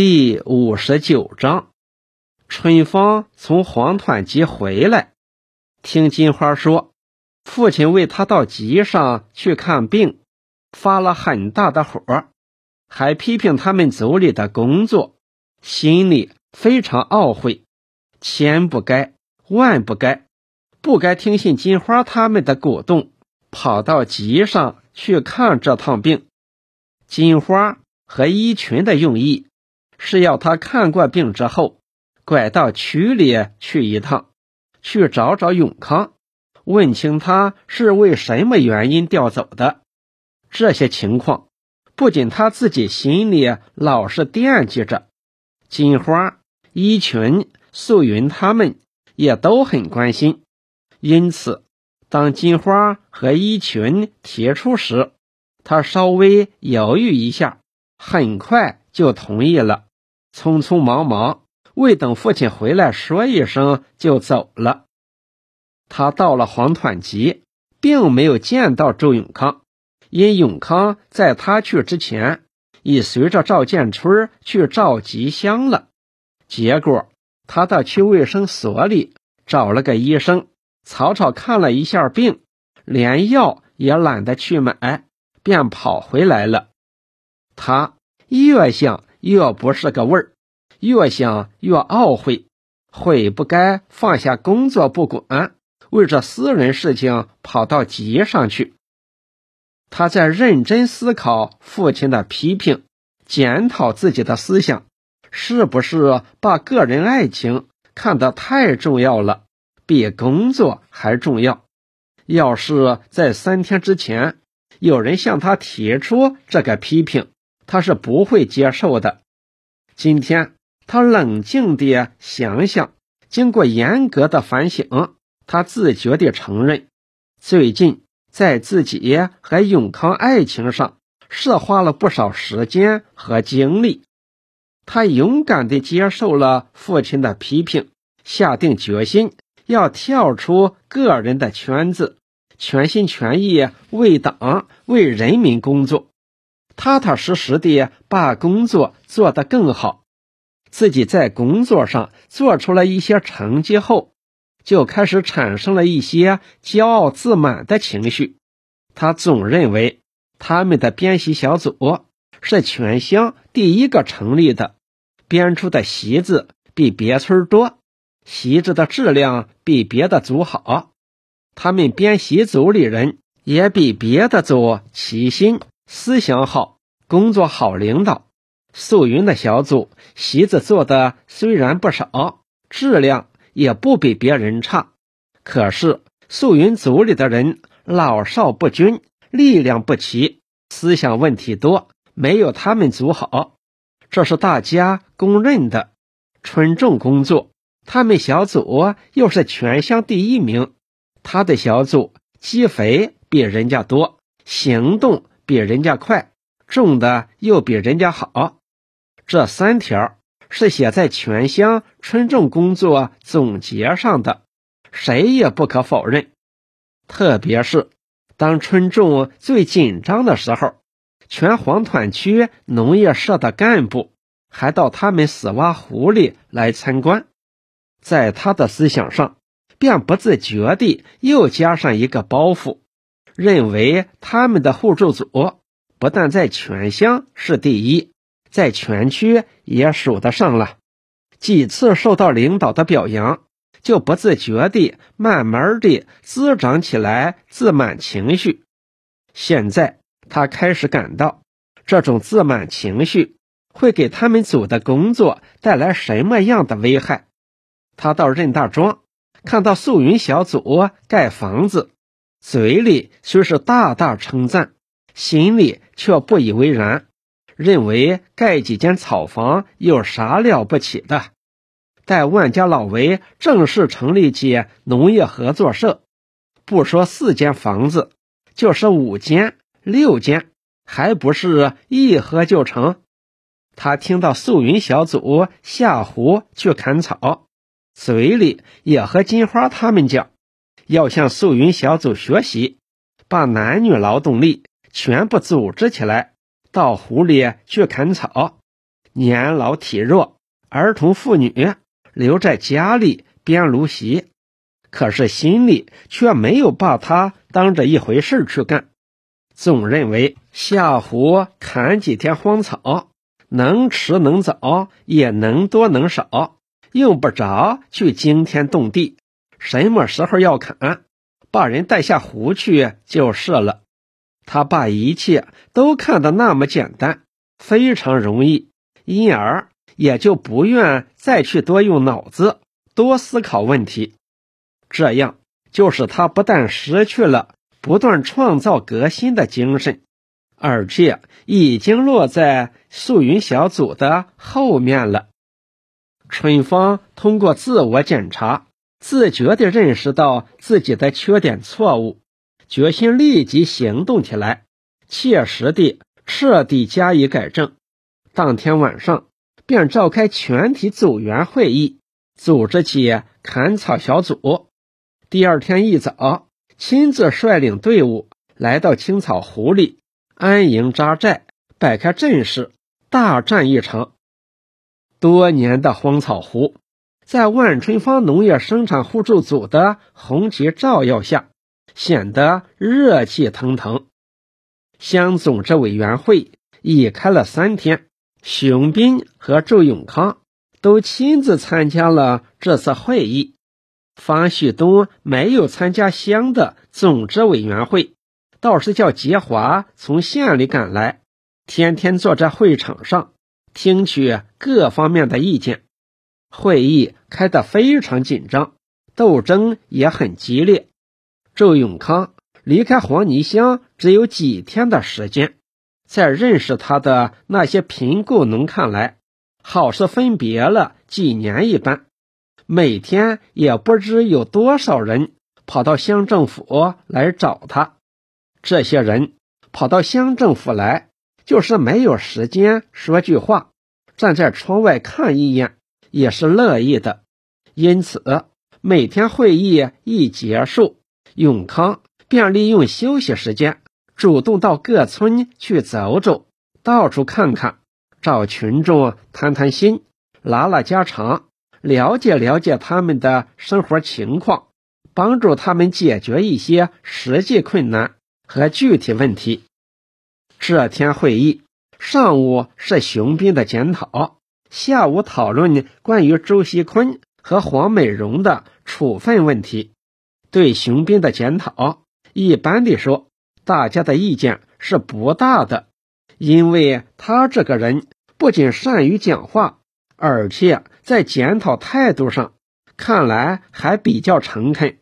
第五十九章，春芳从黄团集回来，听金花说，父亲为他到集上去看病，发了很大的火，还批评他们组里的工作，心里非常懊悔，千不该万不该，不该听信金花他们的鼓动，跑到集上去看这趟病。金花和衣裙的用意。是要他看过病之后，拐到区里去一趟，去找找永康，问清他是为什么原因调走的。这些情况，不仅他自己心里老是惦记着，金花、依群、素云他们也都很关心。因此，当金花和依群提出时，他稍微犹豫一下，很快就同意了。匆匆忙忙，未等父亲回来说一声就走了。他到了黄团集，并没有见到周永康，因永康在他去之前已随着赵建春去赵集乡了。结果他到区卫生所里找了个医生，草草看了一下病，连药也懒得去买，便跑回来了。他越想。越不是个味儿，越想越懊悔，悔不该放下工作不管，为这私人事情跑到集上去。他在认真思考父亲的批评，检讨自己的思想，是不是把个人爱情看得太重要了，比工作还重要？要是在三天之前有人向他提出这个批评，他是不会接受的。今天他冷静地想想，经过严格的反省，他自觉地承认，最近在自己和永康爱情上是花了不少时间和精力。他勇敢地接受了父亲的批评，下定决心要跳出个人的圈子，全心全意为党为人民工作。踏踏实实地把工作做得更好，自己在工作上做出了一些成绩后，就开始产生了一些骄傲自满的情绪。他总认为他们的编习小组是全乡第一个成立的，编出的席子比别村多，席子的质量比别的组好，他们编习组里人也比别的组齐心。思想好，工作好，领导素云的小组席子做的虽然不少，质量也不比别人差。可是素云组里的人老少不均，力量不齐，思想问题多，没有他们组好，这是大家公认的。春种工作，他们小组又是全乡第一名，他的小组积肥比人家多，行动。比人家快，种的又比人家好，这三条是写在全乡春种工作总结上的，谁也不可否认。特别是当春种最紧张的时候，全黄团区农业社的干部还到他们死洼湖里来参观，在他的思想上，便不自觉地又加上一个包袱。认为他们的互助组不但在全乡是第一，在全区也数得上了。几次受到领导的表扬，就不自觉地慢慢地滋长起来自满情绪。现在他开始感到，这种自满情绪会给他们组的工作带来什么样的危害。他到任大庄，看到素云小组盖房子。嘴里虽是大大称赞，心里却不以为然，认为盖几间草房有啥了不起的？待万家老围正式成立起农业合作社，不说四间房子，就是五间、六间，还不是一合就成？他听到素云小组下湖去砍草，嘴里也和金花他们讲。要向素云小组学习，把男女劳动力全部组织起来，到湖里去砍草。年老体弱、儿童妇女留在家里编芦席，可是心里却没有把他当着一回事去干，总认为下湖砍几天荒草，能迟能早，也能多能少，用不着去惊天动地。什么时候要砍，把人带下湖去就是了。他把一切都看得那么简单，非常容易，因而也就不愿再去多用脑子、多思考问题。这样，就使他不但失去了不断创造革新的精神，而且已经落在素云小组的后面了。春芳通过自我检查，自觉地认识到自己的缺点、错误。决心立即行动起来，切实地、彻底加以改正。当天晚上，便召开全体组员会议，组织起砍草小组。第二天一早，亲自率领队伍来到青草湖里安营扎寨，摆开阵势，大战一场。多年的荒草湖，在万春芳农业生产互助组的红旗照耀下。显得热气腾腾。乡总支委员会已开了三天，熊斌和周永康都亲自参加了这次会议。方旭东没有参加乡的总支委员会，倒是叫杰华从县里赶来，天天坐在会场上听取各方面的意见。会议开得非常紧张，斗争也很激烈。周永康离开黄泥乡只有几天的时间，在认识他的那些贫雇农看来，好似分别了几年一般。每天也不知有多少人跑到乡政府来找他。这些人跑到乡政府来，就是没有时间说句话，站在窗外看一眼也是乐意的。因此，每天会议一结束。永康便利用休息时间，主动到各村去走走，到处看看，找群众谈谈心，拉拉家常，了解了解他们的生活情况，帮助他们解决一些实际困难和具体问题。这天会议上午是熊斌的检讨，下午讨论关于周锡坤和黄美荣的处分问题。对熊斌的检讨，一般的说，大家的意见是不大的，因为他这个人不仅善于讲话，而且在检讨态度上看来还比较诚恳，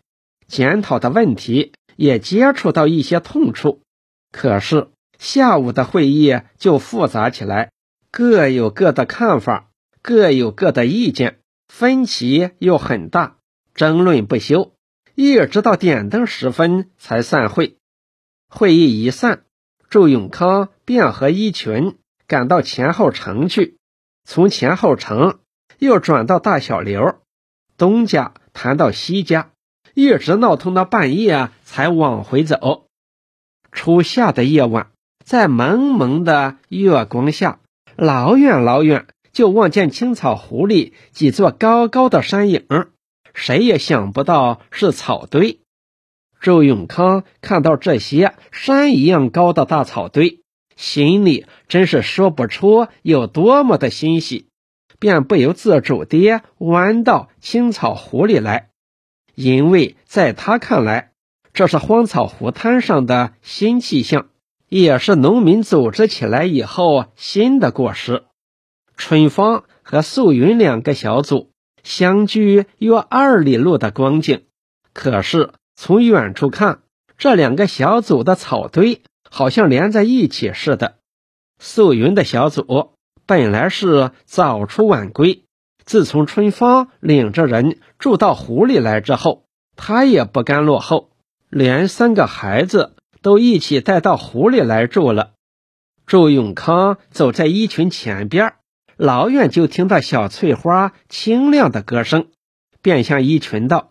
检讨的问题也接触到一些痛处。可是下午的会议就复杂起来，各有各的看法，各有各的意见，分歧又很大，争论不休。一直到点灯时分才散会。会议一散，祝永康便和一群赶到前后城去，从前后城又转到大小刘东家，谈到西家，一直闹腾到半夜才往回走。初夏的夜晚，在蒙蒙的月光下，老远老远就望见青草湖里几座高高的山影。谁也想不到是草堆。周永康看到这些山一样高的大草堆，心里真是说不出有多么的欣喜，便不由自主地弯到青草湖里来，因为在他看来，这是荒草湖滩上的新气象，也是农民组织起来以后新的果实。春芳和素云两个小组。相距约二里路的光景，可是从远处看，这两个小组的草堆好像连在一起似的。素云的小组本来是早出晚归，自从春芳领着人住到湖里来之后，他也不甘落后，连三个孩子都一起带到湖里来住了。祝永康走在一群前边。老远就听到小翠花清亮的歌声，便向一群道：“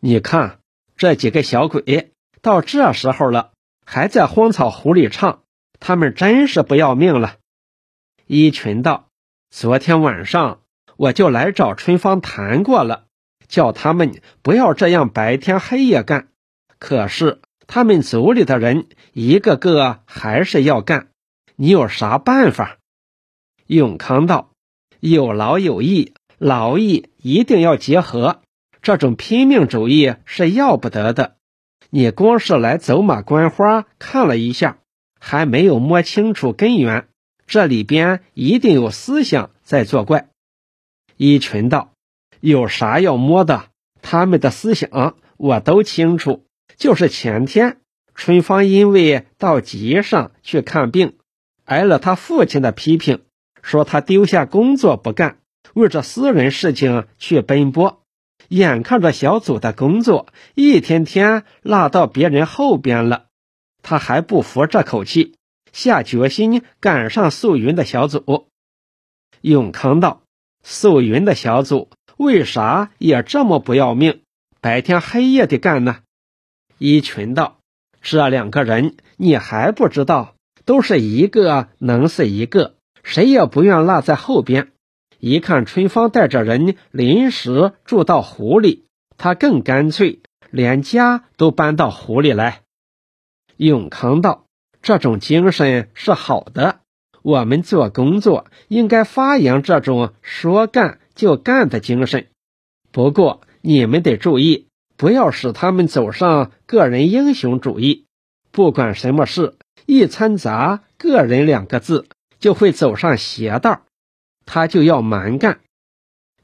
你看这几个小鬼，到这时候了，还在荒草湖里唱，他们真是不要命了。”一群道：“昨天晚上我就来找春芳谈过了，叫他们不要这样白天黑夜干。可是他们组里的人一个个还是要干，你有啥办法？永康道：“有劳有逸，劳逸一定要结合。这种拼命主义是要不得的。你光是来走马观花看了一下，还没有摸清楚根源，这里边一定有思想在作怪。”一群道：“有啥要摸的？他们的思想我都清楚。”就是前天，春芳因为到集上去看病，挨了他父亲的批评，说他丢下工作不干，为着私人事情去奔波，眼看着小组的工作一天天落到别人后边了，他还不服这口气，下决心赶上素云的小组。永康道：“素云的小组为啥也这么不要命，白天黑夜的干呢？”一群道：“这两个人你还不知道，都是一个能是一个，谁也不愿落在后边。一看春芳带着人临时住到湖里，他更干脆，连家都搬到湖里来。”永康道：“这种精神是好的，我们做工作应该发扬这种说干就干的精神。不过你们得注意。”不要使他们走上个人英雄主义。不管什么事，一掺杂“个人”两个字，就会走上邪道。他就要蛮干。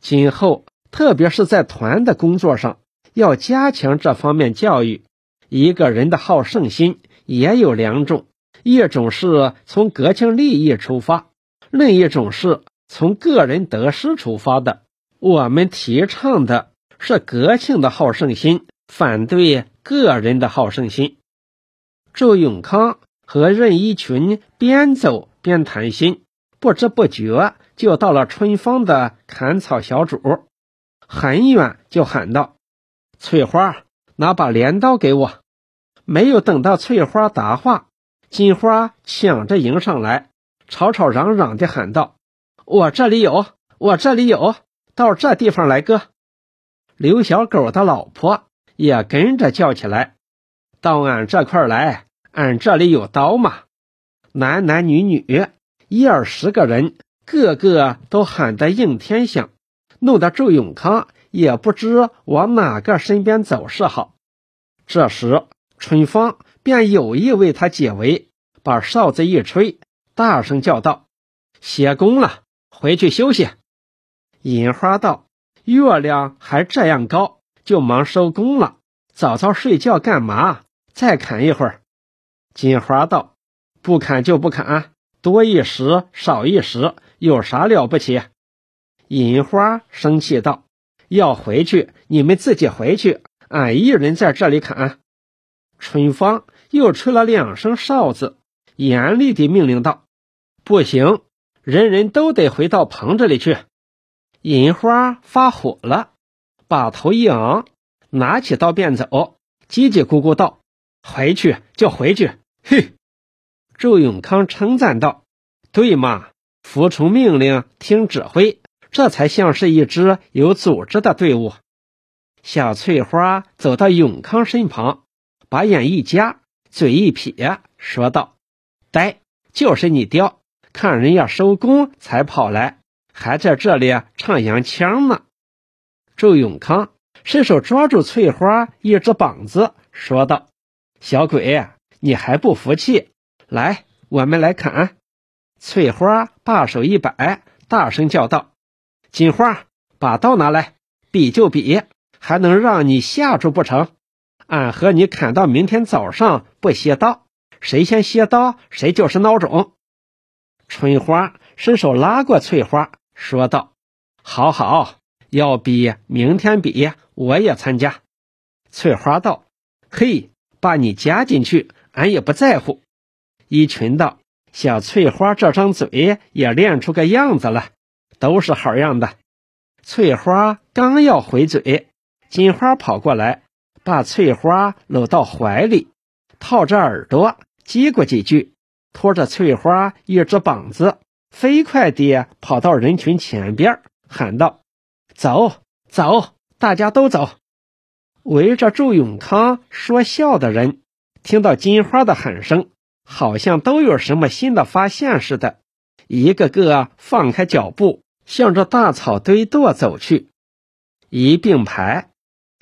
今后，特别是在团的工作上，要加强这方面教育。一个人的好胜心也有两种：一种是从国情利益出发，另一种是从个人得失出发的。我们提倡的。是国庆的好胜心，反对个人的好胜心。周永康和任一群边走边谈心，不知不觉就到了春芳的砍草小组，很远就喊道：“翠花，拿把镰刀给我！”没有等到翠花答话，金花抢着迎上来，吵吵嚷嚷的喊道：“我这里有，我这里有，到这地方来割！”刘小狗的老婆也跟着叫起来：“到俺这块来，俺这里有刀嘛！”男男女女一二十个人，个个都喊得应天响，弄得周永康也不知往哪个身边走是好。这时，春芳便有意为他解围，把哨子一吹，大声叫道：“歇工了，回去休息。”银花道。月亮还这样高，就忙收工了。早早睡觉干嘛？再砍一会儿。金花道：“不砍就不砍，多一时少一时，有啥了不起？”银花生气道：“要回去，你们自己回去，俺一人在这里砍。”春芳又吹了两声哨子，严厉地命令道：“不行，人人都得回到棚子里去。”银花发火了，把头一昂，拿起刀便走，叽叽咕咕道：“回去就回去。”嘿，周永康称赞道：“对嘛，服从命令，听指挥，这才像是一支有组织的队伍。”小翠花走到永康身旁，把眼一夹，嘴一撇，说道：“呆，就是你刁，看人家收工才跑来。”还在这里唱洋腔呢。周永康伸手抓住翠花一只膀子，说道：“小鬼，你还不服气？来，我们来砍！”翠花把手一摆，大声叫道：“金花，把刀拿来，比就比，还能让你吓住不成？俺和你砍到明天早上不歇刀，谁先歇刀，谁就是孬种。”春花伸手拉过翠花。说道：“好好，要比明天比，我也参加。”翠花道：“嘿，把你加进去，俺也不在乎。”一群道：“小翠花这张嘴也练出个样子了，都是好样的。”翠花刚要回嘴，金花跑过来，把翠花搂到怀里，套着耳朵叽咕几句，拖着翠花一只膀子。飞快地跑到人群前边，喊道：“走走，大家都走！”围着祝永康说笑的人，听到金花的喊声，好像都有什么新的发现似的，一个个放开脚步，向着大草堆垛走去。一并排，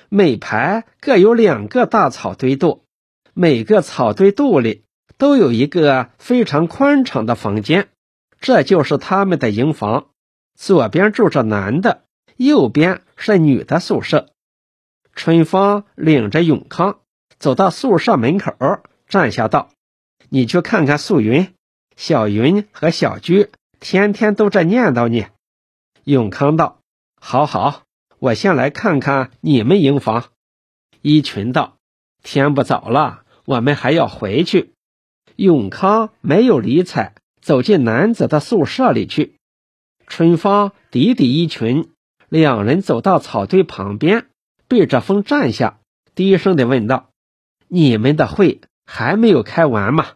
每排各有两个大草堆垛，每个草堆垛里都有一个非常宽敞的房间，这就是他们的营房。左边住着男的，右边是女的宿舍。春芳领着永康走到宿舍门口，站下道：“你去看看素云、小云和小菊，天天都这念叨你。”永康道：“好好，我先来看看你们营房。”一群道：“天不早了，我们还要回去。”永康没有理睬，走进男子的宿舍里去。春芳抵抵一群，两人走到草堆旁边。对着风站下，低声的问道：“你们的会还没有开完吗？”